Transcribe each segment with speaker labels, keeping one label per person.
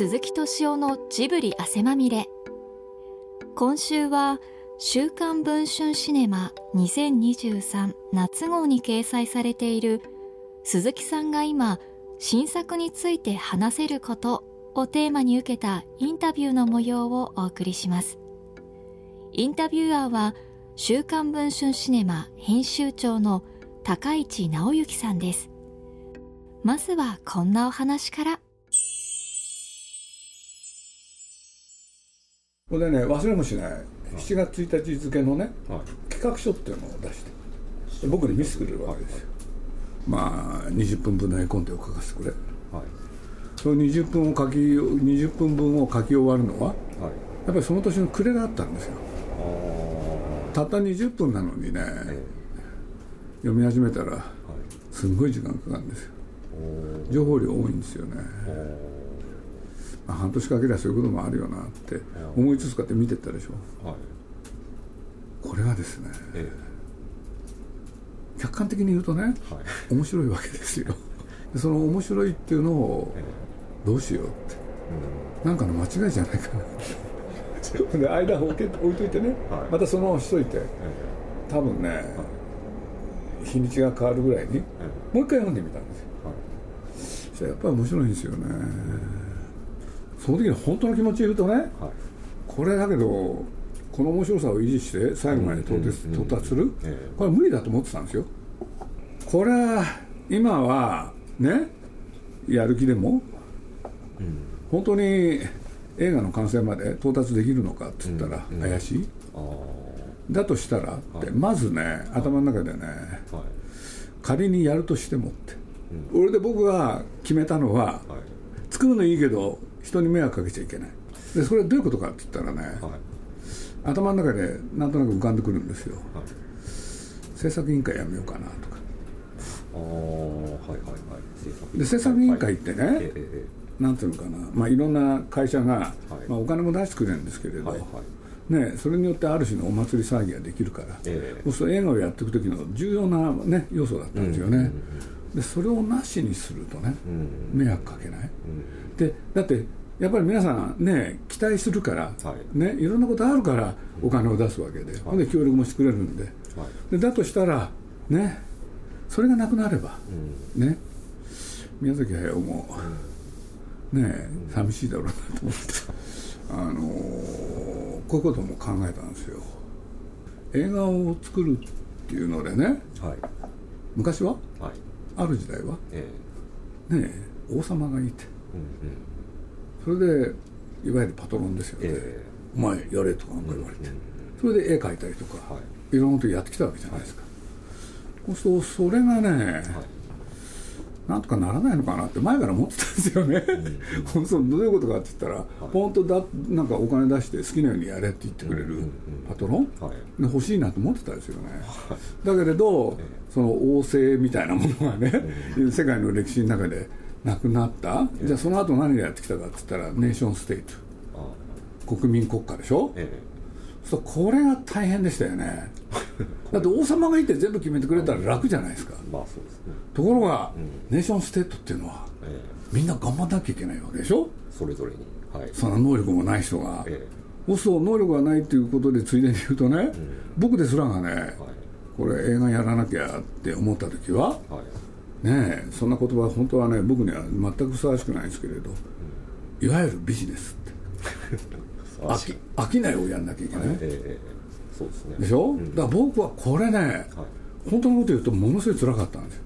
Speaker 1: 鈴木敏夫のジブリ汗まみれ。今週は「週刊文春シネマ2023夏号」に掲載されている鈴木さんが今新作について話せることをテーマに受けたインタビューの模様をお送りします。インタビュアーは週刊文春シネマ編集長の高市直之さんです。まずはこんなお話から。
Speaker 2: これでね忘れもしない。7月1日付のね、はい、企画書っていうのを出して。僕に見せてくれるわけですよ、まあ20分分の絵コンテを書かせてくれ、はい、その20分を書き20分分を書き終わるのは、はい、やっぱりその年の暮れがあったんですよ。たった20分なのにね、えー、読み始めたら、すんごい時間かかるんですよ。情報量多いんですよね。まあ、半年かけりゃそういうこともあるよなって思いつつかって見てったでしょ、はい、これはですね、ええ、客観的に言うとね、はい、面白いわけですよ。その面白いっていうのをどうしようって、え、なんかの間違いじゃないかな で間を置け置いといてね、はい、またそのまましといて、多分ね、日にちが変わるぐらいに、もう一回読んでみたんですよ、そしたらやっぱり面白いんですよね、その時に本当の気持ち言うとね、はい、これだけどこの面白さを維持して最後まで到達,、到達する、これは無理だと思ってたんですよ。これは今はねやる気でも、うん、本当に映画の完成まで到達できるのかって言ったら怪しい、だとしたらって、まずね頭の中でね、仮にやるとしてもって、俺で僕が決めたのは、作るのいいけど人に迷惑かけちゃいけない。でそれはどういうことかって言ったらね、はい、頭の中でなんとなく浮かんでくるんですよ、はい、制作委員会やめようかなとか。あはいはいはい。で制作委員会ってね、はい、なんていうのかな、まあ、いろんな会社が、はい、まあ、お金も出してくれるんですけれど、はいはい。ね、それによってある種のお祭り騒ぎができるから、えー、そう映画をやっていく時の重要な、ね、要素だったんですよね、うんうんうん、でそれをなしにするとね、うん、迷惑かけない、うん。でだってやっぱり皆さんね期待するから、はい、ね、いろんなことあるからお金を出すわけで、はい、で協力もしてくれるんで。はい、でだとしたらねそれがなくなれば、うん、ね宮崎駿も、ね、うん、寂しいだろうなと思って あのー、こういうことも考えたんですよ。映画を作るっていうのでね、はい、昔は、はい、ある時代は、えー、ね王様がいて。それでいわゆるパトロンですよね、えー、お前やれとか言われて、それで絵描いたりとか、はい、いろんなことやってきたわけじゃないですか、はい、そうするとそれがね、はいなんとかならないのかなって前から思ってたんですよね、うん、そどういうことかって言ったら、はい、本当だなんかお金出して好きなようにやれって言ってくれるパトロン、はい、欲しいなと思ってたんですよね、はい、だけれど、その王政みたいなものがね、世界の歴史の中でなくなった、えじゃあその後何がやってきたかって言ったらネーションステート。国民国家でしょ、ええ、そうこれが大変でしたよね。だって王様がいて全部決めてくれたら楽じゃないですか、まあそうですね、ところが、うん、ネーションステートっていうのは、えみんな頑張らなきゃいけないわけでしょ？
Speaker 3: それぞれに、
Speaker 2: はい、そんな能力もない人が、えそう能力がないっていうことでついでに言うとね、うん、僕ですらがね、はい、これ映画やらなきゃって思った時は、はい。ねそんな言葉本当はね僕には全くふさわしくないんですけれど、いわゆるビジネスって 飽きないをやんなきゃいけない、えー、そうですね。でしょ、うん、だから僕はこれね、はい、本当のこと言うとものすごい辛かったんですよ。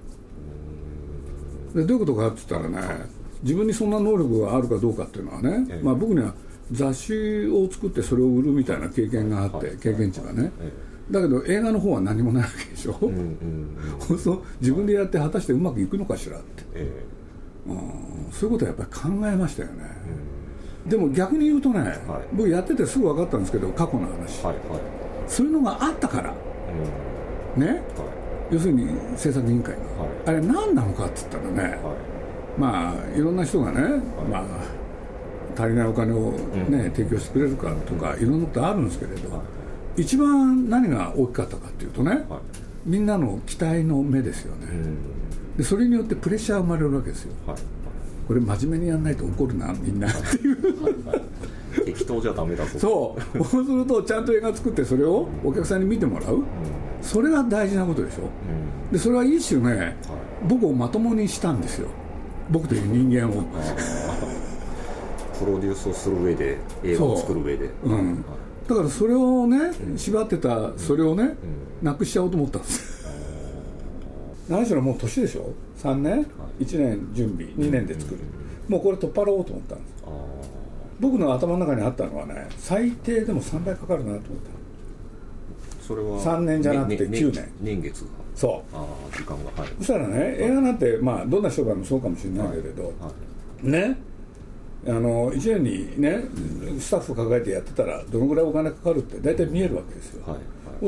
Speaker 2: でどういうことかって言ったらね自分にそんな能力があるかどうかっていうのはね、えー、まあ、僕には雑誌を作ってそれを売るみたいな経験があって、はい、経験値がね、えーだけど映画の方は何もないわけでしょ、うんうん、そう自分でやって果たしてうまくいくのかしらって、えー、うん、そういうことはやっぱり考えましたよね、うん、でも逆に言うとね、はい、僕やっててすぐ分かったんですけど過去の話、はいはい、そういうのがあったから、うん、ね、はい、要するに制作委員会が、はい、あれ何なのかって言ったらね、まあいろんな人がね、まあ足りないお金をね、提供してくれるかとか、い。ろんなことあるんですけれど、一番何が大きかったかっていうとね、はい、みんなの期待の目ですよね、でそれによってプレッシャー生まれるわけですよ、はい、これ真面目にやんないと怒るなみんな。っていう
Speaker 3: はい適当じゃダメだぞ。
Speaker 2: そう。そうするとちゃんと映画作ってそれをお客さんに見てもらう、それが大事なことでしょ、でそれは一種ね、僕をまともにしたんですよ。僕という人間を。
Speaker 3: プロデュースをする上で映画を作る上で。
Speaker 2: う。ん、だからそれをね、縛ってたそれをね、なくしちゃおうと思ったんです何しろもう年でしょ？3年、1年準備2年で作る、もうこれ取っ払おうと思ったんです。
Speaker 3: あ
Speaker 2: 僕の頭の中にあったのはね最低でも3倍かかるなと思った。
Speaker 3: ーそれは
Speaker 2: 3年じゃなくて
Speaker 3: ね
Speaker 2: 9年。
Speaker 3: 年月が。
Speaker 2: そう。
Speaker 3: ああ時間がはい。
Speaker 2: そしたらね映画なんてまあどんな商売もそうかもしれないけれど、
Speaker 3: はい。
Speaker 2: ねあの1年にねスタッフ抱えてやってたらどのぐらいお金かかるって大体見えるわけですよ、
Speaker 3: はい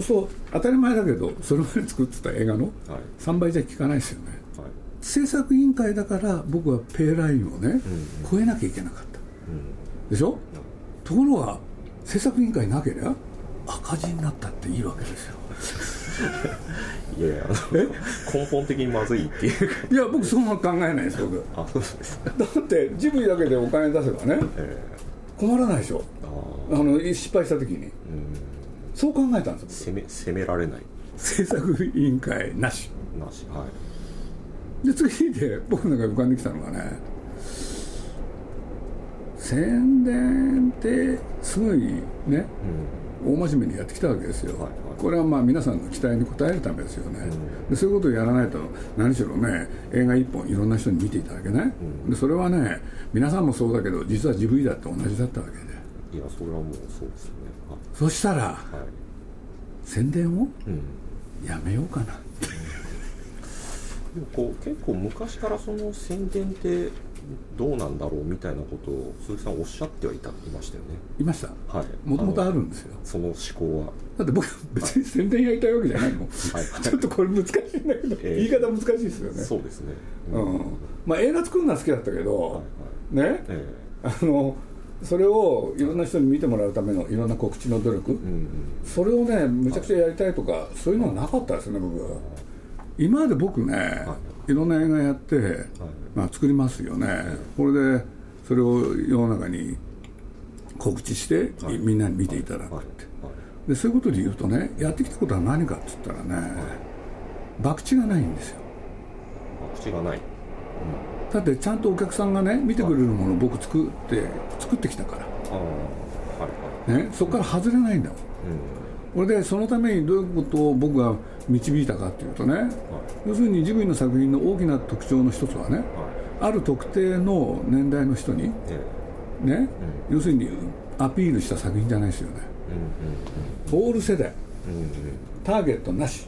Speaker 2: そう当たり前だけどそれまで作ってた映画の
Speaker 3: はい。
Speaker 2: 3倍じゃ効かないですよね。
Speaker 3: はい。はい
Speaker 2: 制作委員会だから僕はペイラインをね、超えなきゃいけなかった、でしょ？ところが制作委員会なければ赤字になったっていいわけですよ。
Speaker 3: いやいや根本的にまずいっていうか。
Speaker 2: いや僕そんな考えないです僕。
Speaker 3: あそうですね
Speaker 2: だってジブリだけでお金出せばね
Speaker 3: え
Speaker 2: 困らないでしょ？
Speaker 3: ー。あ
Speaker 2: あの失敗した時に。
Speaker 3: ーうん
Speaker 2: そう考えたんですよ
Speaker 3: 攻め攻められない。
Speaker 2: 制作委員会なし。
Speaker 3: なしはい。
Speaker 2: で次で僕の中で浮かんできたのがね宣伝ってすごいね、大真面目にやってきたわけですよ、
Speaker 3: はいはい。
Speaker 2: これはまあ皆さんの期待に応えるためですよね、でそういうことをやらないと何しろね映画一本いろんな人に見ていただけない、でそれはね皆さんもそうだけど実はジブリだって同じだったわけ。で
Speaker 3: いやそれはもうそうですよね
Speaker 2: そしたら
Speaker 3: はい、はい
Speaker 2: 宣伝を？
Speaker 3: うん、
Speaker 2: やめようかな。
Speaker 3: でもこう結構昔からその宣伝ってどうなんだろうみたいなことを鈴木さんおっしゃってはいたいましたよね。
Speaker 2: いました？
Speaker 3: はい。
Speaker 2: もともとあ
Speaker 3: の
Speaker 2: るんですよ。
Speaker 3: その思考は。
Speaker 2: だって僕別に宣伝やりたいわけじゃないもん、
Speaker 3: はい。
Speaker 2: ちょっとこれ難しいんだけど、
Speaker 3: ええ
Speaker 2: 言い方難しいですよね。
Speaker 3: そうですね。
Speaker 2: うん。まあ映画作るのは好きだったけど、
Speaker 3: はい
Speaker 2: ね？
Speaker 3: え。
Speaker 2: あのそれをいろんな人に見てもらうためのいろんな告知の努力、それをねむちゃくちゃやりたいとかそういうのはなかったですね僕は。今まで僕ね、い、ろんな映画やって、まあ、作りますよね、これでそれを世の中に告知して、
Speaker 3: はい。
Speaker 2: みんなに見ていただくって、でそういうことで言うとねやってきたことは何かっつったらね、博打がないんですよ。
Speaker 3: 口がない
Speaker 2: だってちゃんとお客さんがね見てくれるものを僕作って作ってきたから、ね、そこから外れないんだもん。これでそのためにどういうことを僕が導いたかっていうとね、要するにジブリの作品の大きな特徴の一つはね、ある特定の年代の人に、
Speaker 3: え
Speaker 2: ね要するにアピールした作品じゃないですよね、オール世代、ターゲットなし、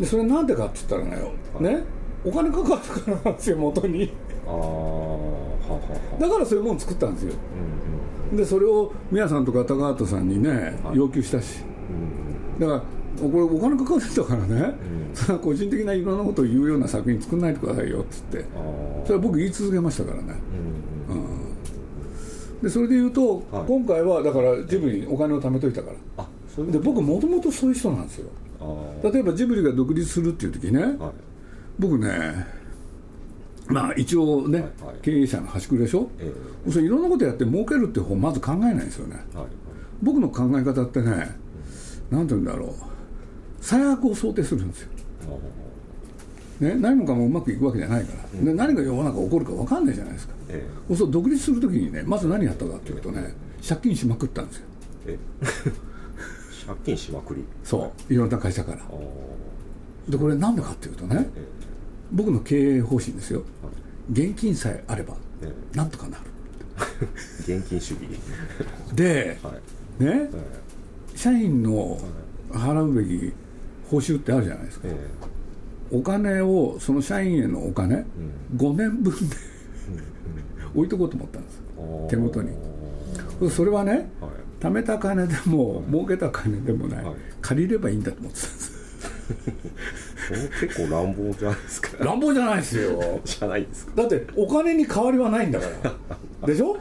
Speaker 2: でそれなんでかって言ったらね,、ねお金かかるからなんですよ元に。
Speaker 3: ああ
Speaker 2: だからそういうもの作ったんですよ、でそれを宮さんとか高畑さんにね、要求したし、だからこれお金かかるんだからね、それは個人的ないろんなことを言うような作品作んないでくださいよっつって。
Speaker 3: あ
Speaker 2: それは僕言い続けましたからね、うんでそれで言うと、
Speaker 3: はい。
Speaker 2: 今回はだからジブリにお金を貯めといたから。
Speaker 3: あそういう
Speaker 2: で僕もともとそういう人なんですよ。例えばジブリが独立するっていう時ね、
Speaker 3: はい
Speaker 2: 僕ねまあ一応ね、
Speaker 3: はいはい。
Speaker 2: 経営者の端くれでしょ、
Speaker 3: え
Speaker 2: それいろんなことやって儲けるって方まず考えないんですよね。
Speaker 3: えはい。
Speaker 2: 僕の考え方ってね何て言うんだろう。最悪を想定するんですよ、ね、何もかもうまくいくわけじゃないから、で何が世の中起こるか分かんないじゃないですか。
Speaker 3: え
Speaker 2: そう独立するときにねまず何やったかっていうとね借金しまくったんですよ。
Speaker 3: ええ。借金しまくり。
Speaker 2: そう。いろんな会社から。でこれなんでかっていうとね
Speaker 3: え
Speaker 2: 僕の経営方針ですよ。現金さえあれば
Speaker 3: ええ。
Speaker 2: なんとかなる。
Speaker 3: え 現金主義。
Speaker 2: で
Speaker 3: はい。
Speaker 2: ね
Speaker 3: え
Speaker 2: 社員の払うべき報酬ってあるじゃないですか。
Speaker 3: ええ。
Speaker 2: お金をその社員へのお金、5年分で置いとこうと思ったんです。手元に。それはね
Speaker 3: はい。
Speaker 2: 貯めた金でも儲けた金でもない、
Speaker 3: はい。
Speaker 2: 借りればいいんだと思ってたんです
Speaker 3: 結構乱暴じゃないですか。
Speaker 2: 乱暴じゃないですよ。
Speaker 3: じゃないですか。
Speaker 2: だってお金に変わりはないんだから。でしょ？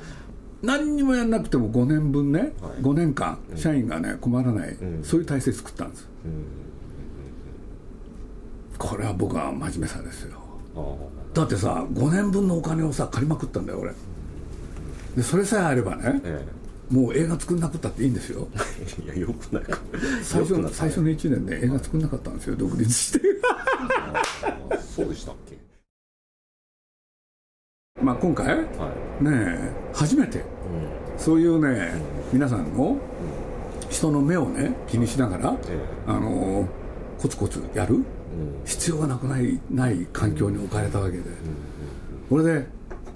Speaker 2: 何にもやんなくても5年分ね、
Speaker 3: はい。
Speaker 2: 5年間社員がね困らない、
Speaker 3: ん。
Speaker 2: そういう体制作ったんです。
Speaker 3: うん。
Speaker 2: これは僕は真面目さですよ。
Speaker 3: あ
Speaker 2: だってさ5年分のお金をさ借りまくったんだよ俺。でそれさえあればね、ええ、もう映画作んなくったっていいんですよ。
Speaker 3: いやよくない。か
Speaker 2: 最初の最初の1年ね映画作んなかったんですよ独立して。
Speaker 3: そうでしたっけ？
Speaker 2: まあ今回、はい、ね初めて、うん、そういうね、うん、皆さんの、うん。人の目をね気にしながら、あのコツコツやる、必要がなくないない環境に置かれたわけで、これで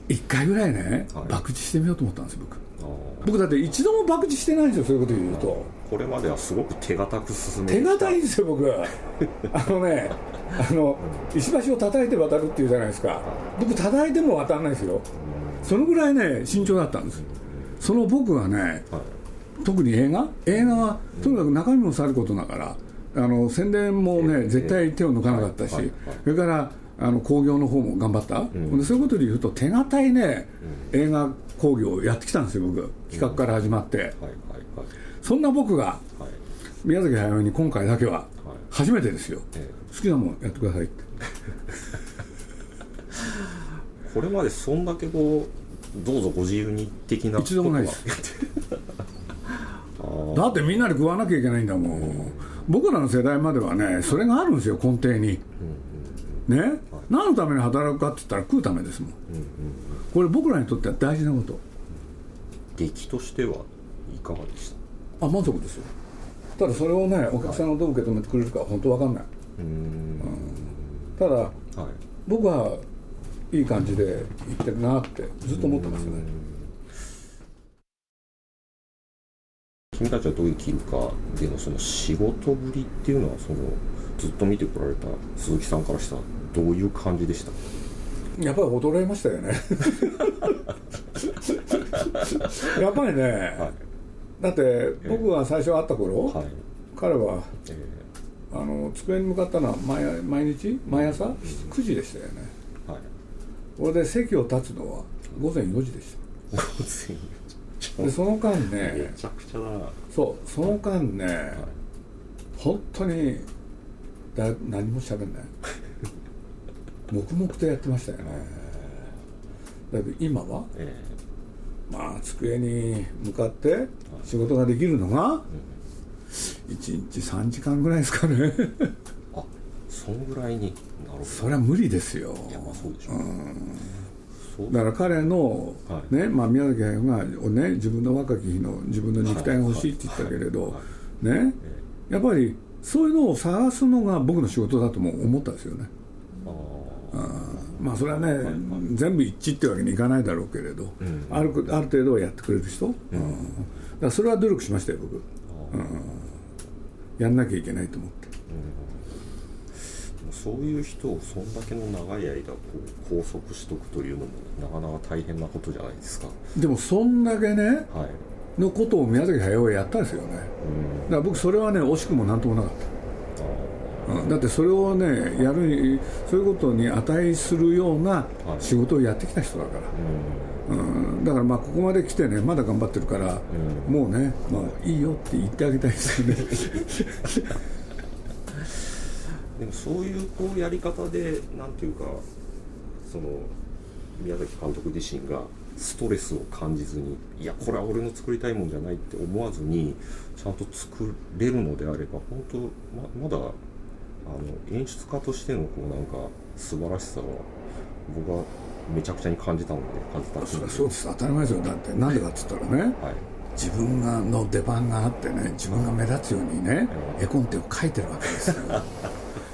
Speaker 2: 1回ぐらいね、博打してみようと思ったんです僕僕だって一度も博打してないんですよそういうこと言うと。
Speaker 3: これまではすごく手堅く進
Speaker 2: め手堅いんですよ僕は。あのねあの石橋を叩いて渡るっていうじゃないですか。僕叩いても渡らないですよ。そのぐらいね慎重だったんです。その僕はね、はい。特に映画？映画はとにかく中身もさることながらあの宣伝もね絶対手を抜かなかったし、それからあの興行の方も頑張った、うん、そういうことでいうと手堅いね、うん、映画興行をやってきたんですよ僕。企画から始まって、そんな僕が、宮崎駿に今回だけは初めてですよ、好きなもんやってくださいって。
Speaker 3: これまでそんだけこうどうぞご自由に的な
Speaker 2: 一度もないです。だってみんなで食わなきゃいけないんだもん、僕らの世代まではねそれがあるんですよ根底に、ね、何のために働くかって言ったら食うためですもん、これ僕らにとっては大事なこと。
Speaker 3: 出来としてはいかがでした？
Speaker 2: あ満足ですよ。ただそれをねお客さんがどう受け止めてくれるか本当分かんない。うん、ただ、はい、僕はいい感じでいってるなってずっと思ってますよね
Speaker 3: 君たちはどう生きるかでのその仕事ぶりっていうのはそのずっと見てこられた鈴木さんからしたらどういう感じでした？
Speaker 2: やっぱり驚いましたよね。やっぱりね、はい、だって僕が最初会った頃、はい、彼は、えー、あの机に向かったのは毎毎日？毎朝？9時でしたよね、はい、これで席を立つのは午前4時でした。午前4時。でその間ね
Speaker 3: めちゃくちゃだ
Speaker 2: そうその間ね、はい、本当にだ何も喋んない。黙々とやってましたよね。だけど今は、えー、まあ机に向かって仕事ができるのが、1日3時間ぐらいですかね。
Speaker 3: あそんぐらいに
Speaker 2: なる。それは無理ですよ。いやまあそうでしょう、うん。だから彼の、ねまあ、宮崎駿が、ね、自分の若き日の自分の肉体が欲しいって言ったけれど、ね、やっぱりそういうのを探すのが僕の仕事だとも思ったんですよね。まあそれはね、全部一致ってわけにいかないだろうけれど、あるある程度はやってくれる人、うん。だそれは努力しましたよ僕、うん、やんなきゃいけないと思って。
Speaker 3: そういう人をそんだけの長い間こう拘束しとくというのもなかなか大変なことじゃないですか。
Speaker 2: でもそんだけね、はい、のことを宮崎駿はやったんですよね、うん、だから僕それはね惜しくもなんともなかった。うん、だってそれをねやるそういうことに値するような仕事をやってきた人だから、はい、うん、だからまあここまで来てねまだ頑張ってるから、うん、もうね、まあ、いいよって言ってあげたいですよね。
Speaker 3: でもそういうこうやり方でなんていうかその宮崎監督自身がストレスを感じずにいやこれは俺の作りたいもんじゃないって思わずにちゃんと作れるのであれば本当ままだあの演出家としてのこうなんか素晴らしさは僕はめちゃくちゃに感じたので感じた
Speaker 2: そそうです。当たり前ですよ。だってなんでかっつったらね、はい、自分がの出番があってね自分が目立つようにね、絵コンテを描いてるわけですよ。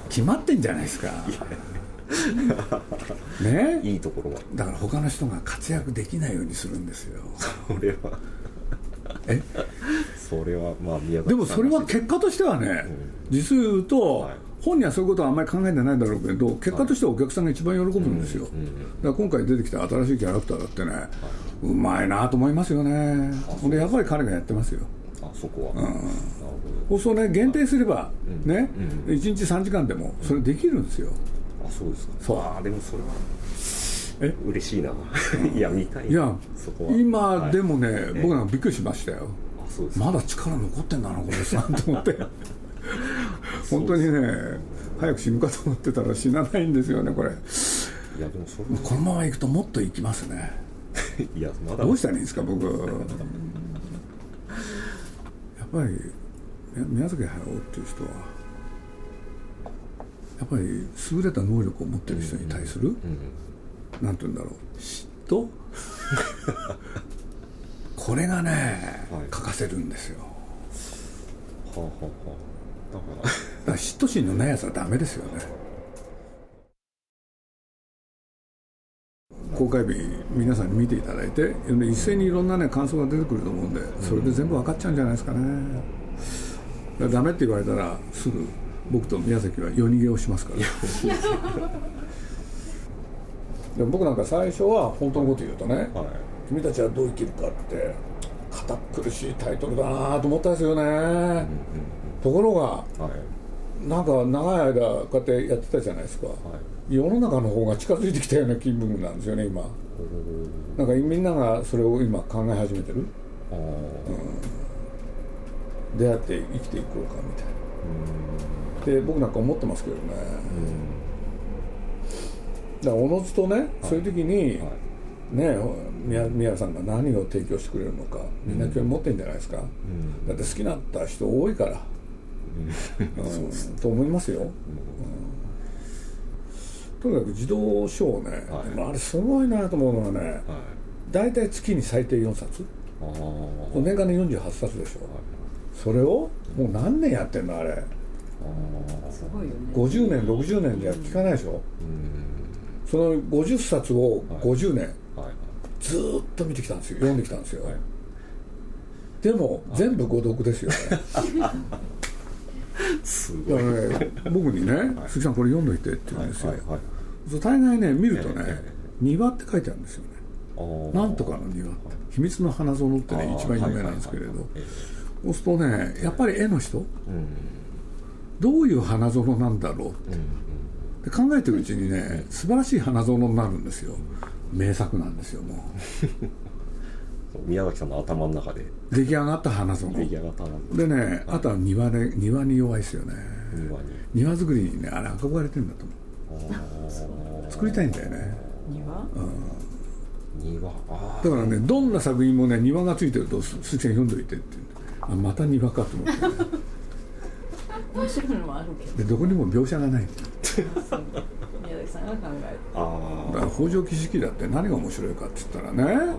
Speaker 2: 決まってんじゃないですか ね。
Speaker 3: いいところは。
Speaker 2: だから他の人が活躍できないようにするんですよ。
Speaker 3: それは。え？それはまあ宮
Speaker 2: でもそれは結果としてはね、うん、実言うと、はい、本人はそういうことはあんまり考えてないだろうけど結果としてはお客さんが一番喜ぶんですよ、はい、だから今回出てきた新しいキャラクターだってね、はい、うまいなと思いますよね。ほんでやっぱり彼がやってますよ。
Speaker 3: あそこは、うん。
Speaker 2: 放送ね限定すればね、うん、1日3時間でもそれできるんですよ、
Speaker 3: あそうですかそう。あでもそれはえ？嬉しいな。いや見たい。
Speaker 2: いや今でもね、はい、僕なんかびっくりしましたよ。あそうですまだ力残ってんだなこれさんと思って本当にね早く死ぬかと思ってたら死なないんですよねこれ。
Speaker 3: いやでもそれ
Speaker 2: このままいくともっといきますね。
Speaker 3: いやまだ。
Speaker 2: どうしたらいいんですか僕。やっぱり宮崎駿っていう人はやっぱり優れた能力を持ってる人に対する、うん。うん、なんて言うんだろう。嫉妬？これがね、はい、欠かせるんですよ。はあはあはあだから。だから嫉妬心のないやつはダメですよね。公開日皆さんに見ていただいて一斉にいろんなね感想が出てくると思うんでそれで全部分かっちゃうんじゃないですかね。ダメって言われたらすぐ僕と宮崎は夜逃げをしますから。で僕なんか最初は本当のこと言うとね、はい、君たちはどう生きるかって堅苦しいタイトルだなと思ったんですよね、うんうんうん、ところが、はい、なんか長い間こうやってやってたじゃないですか、はい、世の中の方が近づいてきたような気分なんですよね今。なんかみんながそれを今考え始めてる、うん。出会って生きていこうかみたいなで僕なんか思ってますけどね。だからおのずとね、そういう時に、ね宮宮さんが何を提供してくれるのかみんな興味持ってるんじゃないですか、だって好きになった人多いから、うん。と思いますよ、とにかく児童書をね、あれすごいなと思うのはね、大体月に最低4冊。年間で48冊でしょ、それをもう何年やってんのあれ。すごいよね。50年60年じゃ聞かないでしょ、うその50冊を50年、ずっと見てきたんですよ。読んできたんですよ、はい、でも全部誤読ですよね。すごい、ね、僕にね「鈴木さんこれ読んどいて」って言うんですよ、はいはい、大概ね見るとね「庭」って書いてあるんですよね。なんとかの庭。秘密の花園ってね一番有名なんですけれど、そうするとねやっぱり絵の人、うん、どういう花園なんだろうって、考えてるうちにね素晴らしい花園になるんですよ。名作なんですよも
Speaker 3: う。宮崎さんの頭の中で。
Speaker 2: 出来上がった花園。
Speaker 3: 出来上がった花園。
Speaker 2: でね、はい、あとは庭で庭に弱いですよね。庭に。庭作りにねあれ憧れてるんだと思う。作りたいんだよね。
Speaker 1: 庭、
Speaker 3: うん、庭
Speaker 2: だからねどんな作品もね庭がついてると鈴木さん読んどいてってあまた庭かと思って、ね、
Speaker 1: 面白いのもあるけど。
Speaker 2: でどこにも描写がない。
Speaker 1: 宮崎さんが考えて
Speaker 2: あだから北条記式だって何が面白いかって言ったらね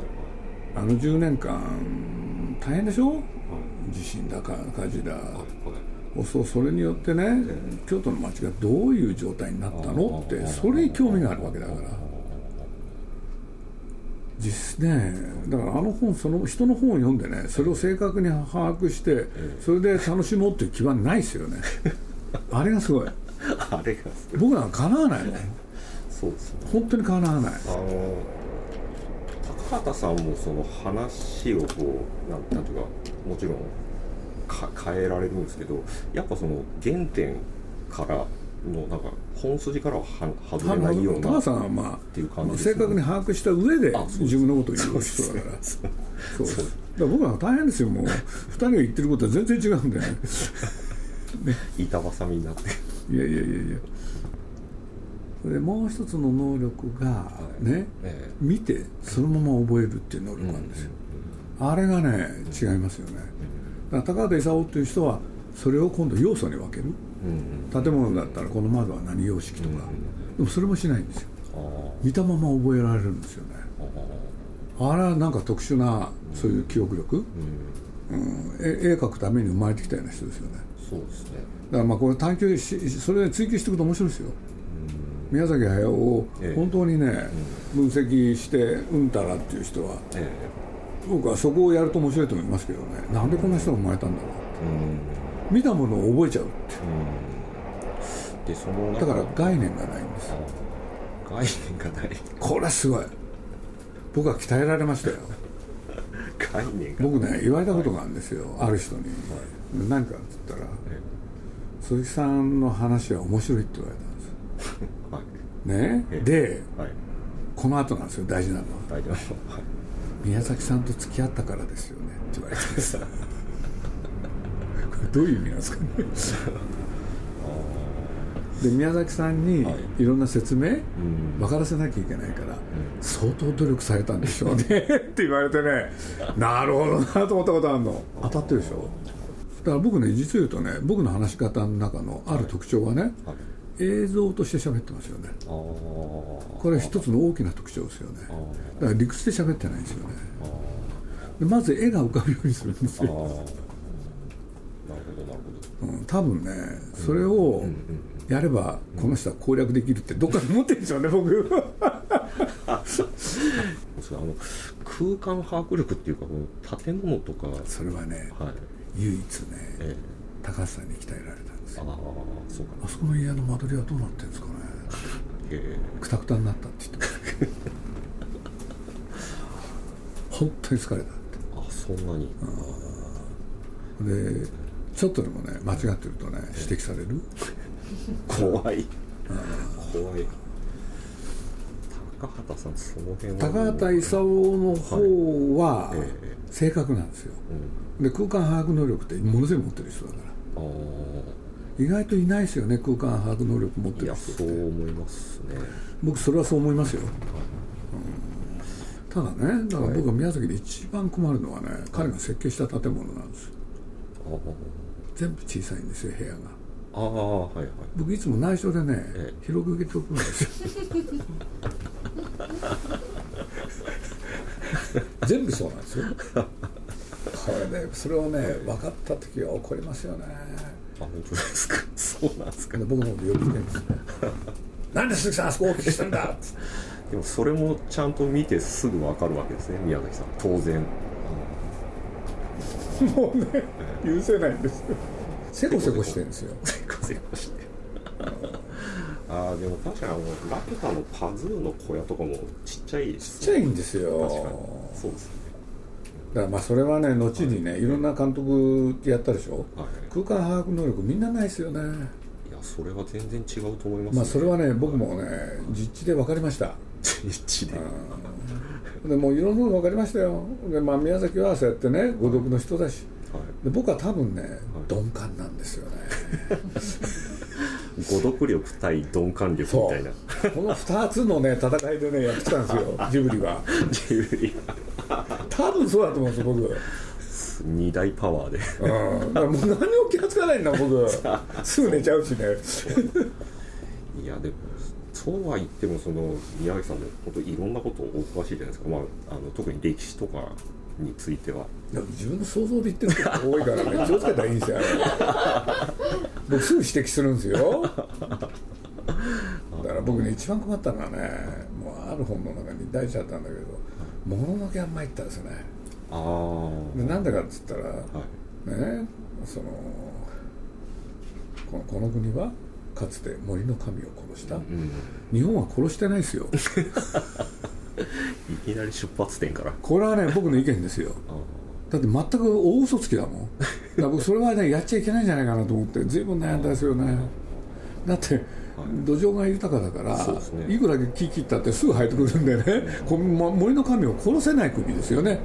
Speaker 2: あの10年間大変でしょ、地震だか火事だ、そうそれによってね京都の町がどういう状態になったの？ってそれに興味があるわけだから実ね。だからあの本その人の本を読んでねそれを正確に把握してそれで楽しもうっていう気はないですよね。あれがすごい。
Speaker 3: あれが
Speaker 2: 僕なんかかなわないの
Speaker 3: そうですね。
Speaker 2: 本当にかなわない。あの
Speaker 3: 高畑さんもその話をこうなんなんていうかもちろんか変えられるんですけどやっぱその原点からのなんか本筋からは外れないような
Speaker 2: 高さんはまあっていう感じ、ね、正確に把握した上で自分のことを言う人だから。そうそう。だから僕は大変ですよもう。二人が言ってることは全然違うんだよね。
Speaker 3: ね 板挟みになって。
Speaker 2: いやいやいやいや。でもう一つの能力がね、ええ、見てそのまま覚えるっていう能力なんですよ、うんうん、あれがね違いますよね、だから高畑勲っていう人はそれを今度要素に分ける、建物だったらこの窓は何様式とか、でもそれもしないんですよ。見たまま覚えられるんですよね。あれはなんか特殊なそういう記憶力、うん、絵描くために生まれてきたような人ですよね。
Speaker 3: そうですね。
Speaker 2: だからまあこれ探求しそれで追求していくと面白いですよ、宮崎駿を本当にね、分析してうんたらっていう人は、僕はそこをやると面白いと思いますけどね。なんでこんな人が生まれたんだろう。って、見たものを覚えちゃうって、でそのだから概念がないんです。
Speaker 3: 概念がない。
Speaker 2: これはすごい。僕は鍛えられましたよ。
Speaker 3: 概念
Speaker 2: が。僕ね言われたことがあるんですよ、はい、ある人に、はい、何かって言ったら「鈴木さんの話は面白い」って言われたんです、はい、ね？で、はい、この後なんですよ大事なのは。大事なのは、宮崎さんと付き合ったからですよねって言われたんです どういう意味なんですかね。で宮崎さんにい。ろんな説明、分からせなきゃいけないから、相当努力されたんでしょうね。って言われてねなるほどなと思ったことあるの。当たってるでしょ。だから僕ね実を言うとね僕の話し方の中のある特徴はね、はい。映像として喋ってますよね。これ一つの大きな特徴ですよね。だから理屈で喋ってないんですよね。でまず絵が浮かぶようにするんですようん、多分ねそれをやればこの人は攻略できるってどっかで思ってるんですよね僕。
Speaker 3: あの空間把握力っていうか建物とか。
Speaker 2: それはね、はい、唯一ね、ええ、高橋さんに鍛えられたあそうか。あそこの家の間取りはどうなってるんですかね。くたくたになったって言って本当に疲れたって。
Speaker 3: あそんなに。
Speaker 2: でちょっとでもね間違ってるとね指摘される？
Speaker 3: 怖い。怖い。高畑さんその辺
Speaker 2: 高畑勲の方は正確なんですよ、で空間把握能力ってものすごい持ってる人だから。意外といないですよね空間把握能力持ってる
Speaker 3: 人そう思いますね。
Speaker 2: 僕それはそう思いますよ、うん、ただねだから僕は宮崎で一番困るのはね、はい、彼が設計した建物なんです全部小さいんですよ部屋が。ああはいはい。僕いつも内緒でね、ええ、広く受けておくんですよ。全部そうなんですよ。これねそれをね分かった時は怒りますよね。
Speaker 3: あ本当ですか？そうなんですか？
Speaker 2: 僕の方で呼びつけるんですね。なんで鈴木さんあそこ大きくしたんだ？
Speaker 3: でもそれもちゃんと見てすぐ分かるわけですね宮崎さん。当然。
Speaker 2: もうね許せないんです。よせこせこしてるんですよ。
Speaker 3: せこせこして。ああでも確かにあのラピュタのパズーの小屋とかもちっちゃいで
Speaker 2: す、ね、ちっちゃいんですよ。確かに。そうですね。だからまあそれはね後にね、い、ろんな監督やったでしょ、はい、空間把握能力みんなないですよね。いや
Speaker 3: それは全然違うと思います、
Speaker 2: ね、まあそれはね僕もね実地で分かりました。
Speaker 3: 実地で。
Speaker 2: でもいろんなの分かりましたよ。で、まあ、宮崎はそうやってね孤独の人だし、はい、で僕は多分ね、はい、鈍感なんですよね。
Speaker 3: 誤読力対鈍感力みたいな。
Speaker 2: この2つのね戦いでねやってたんですよ ジブリは。ジブリ多分そうだと思うんですよ僕。
Speaker 3: 二大パワーで。
Speaker 2: うん。だからもう何も気が付かないんだ僕。すぐ寝ちゃうしね。
Speaker 3: いやでもそうは言ってもその宮崎さんも本当いろんなことお詳しいじゃないですか、まあ、あの特に歴史とかについては。
Speaker 2: 自分の想像で言ってることが多いからね。気をつけたらいいんですよ。僕すぐ指摘するんですよ。だから僕ね一番困ったのはねもうある本の中に大事だったんだけど「もののけあんま言ったんですよね。あでなんでかっつったら、はい、ねそのこのこの国はかつて森の神を殺した、うん、日本は殺してないですよ
Speaker 3: いきなり出発点から。
Speaker 2: これはね僕の意見ですよ。だって全く大嘘つきだもん。だから僕それはねやっちゃいけないんじゃないかなと思って随分悩んだですよね。だって土壌が豊かだから、ね、いくら木切ったってすぐ生えてくるんでね、うん、森の神を殺せない国ですよね、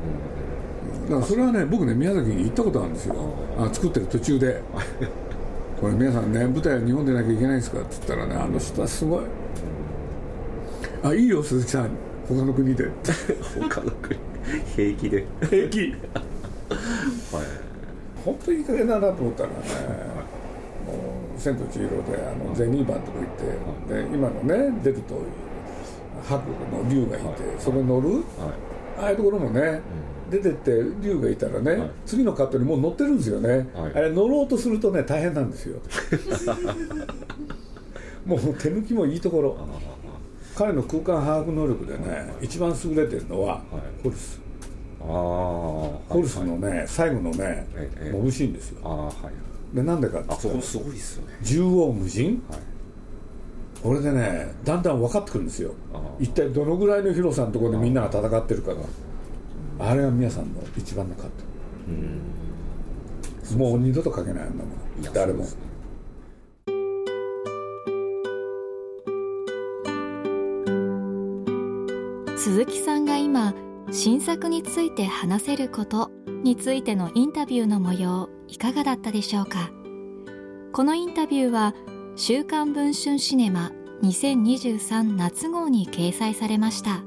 Speaker 2: うん、だからそれはね僕ね宮崎に行ったことあるんですよ。あ作ってる途中で。これ皆さんね舞台は日本でなきゃいけないんですかって言ったらねあの人はすごい。あいいよ鈴木さん他の国で。
Speaker 3: 他の国。平気で。
Speaker 2: 平気。はい。本当にいい加減だなと思ったらね、もう千と千尋であのゼニーバンとか行って、で今のね出ると白の竜がいて、それ乗る、ああいうところもね、出てって竜がいたらね、次のカットにもう乗ってるんですよね、あれ乗ろうとするとね大変なんですよ。もう手抜きもいいところ彼の空間把握能力でね、一番優れてるのは、ホルス。あホルスのね、最後のね、眩しいんですよ。あ、はい、でなんでかって
Speaker 3: そこすごいですよね。
Speaker 2: 縦横無尽、はい、これでねだんだん分かってくるんですよ。一体どのぐらいの広さのところでみんなが戦ってるかが。あれが皆さんの一番のカットもう二度と書けないあんなもん誰も。
Speaker 1: 鈴木さんが今新作について話せることについてのインタビューの模様いかがだったでしょうか？このインタビューは週刊文春シネマ2023夏号に掲載されました。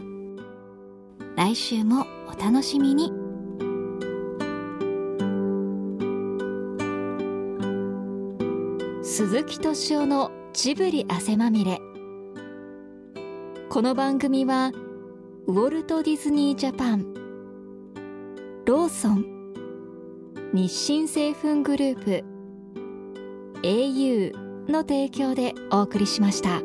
Speaker 1: 来週もお楽しみに。鈴木敏夫のジブリ汗まみれ。この番組はウォルト・ディズニー・ジャパン。ローソン。日清製粉グループ。au の提供でお送りしました。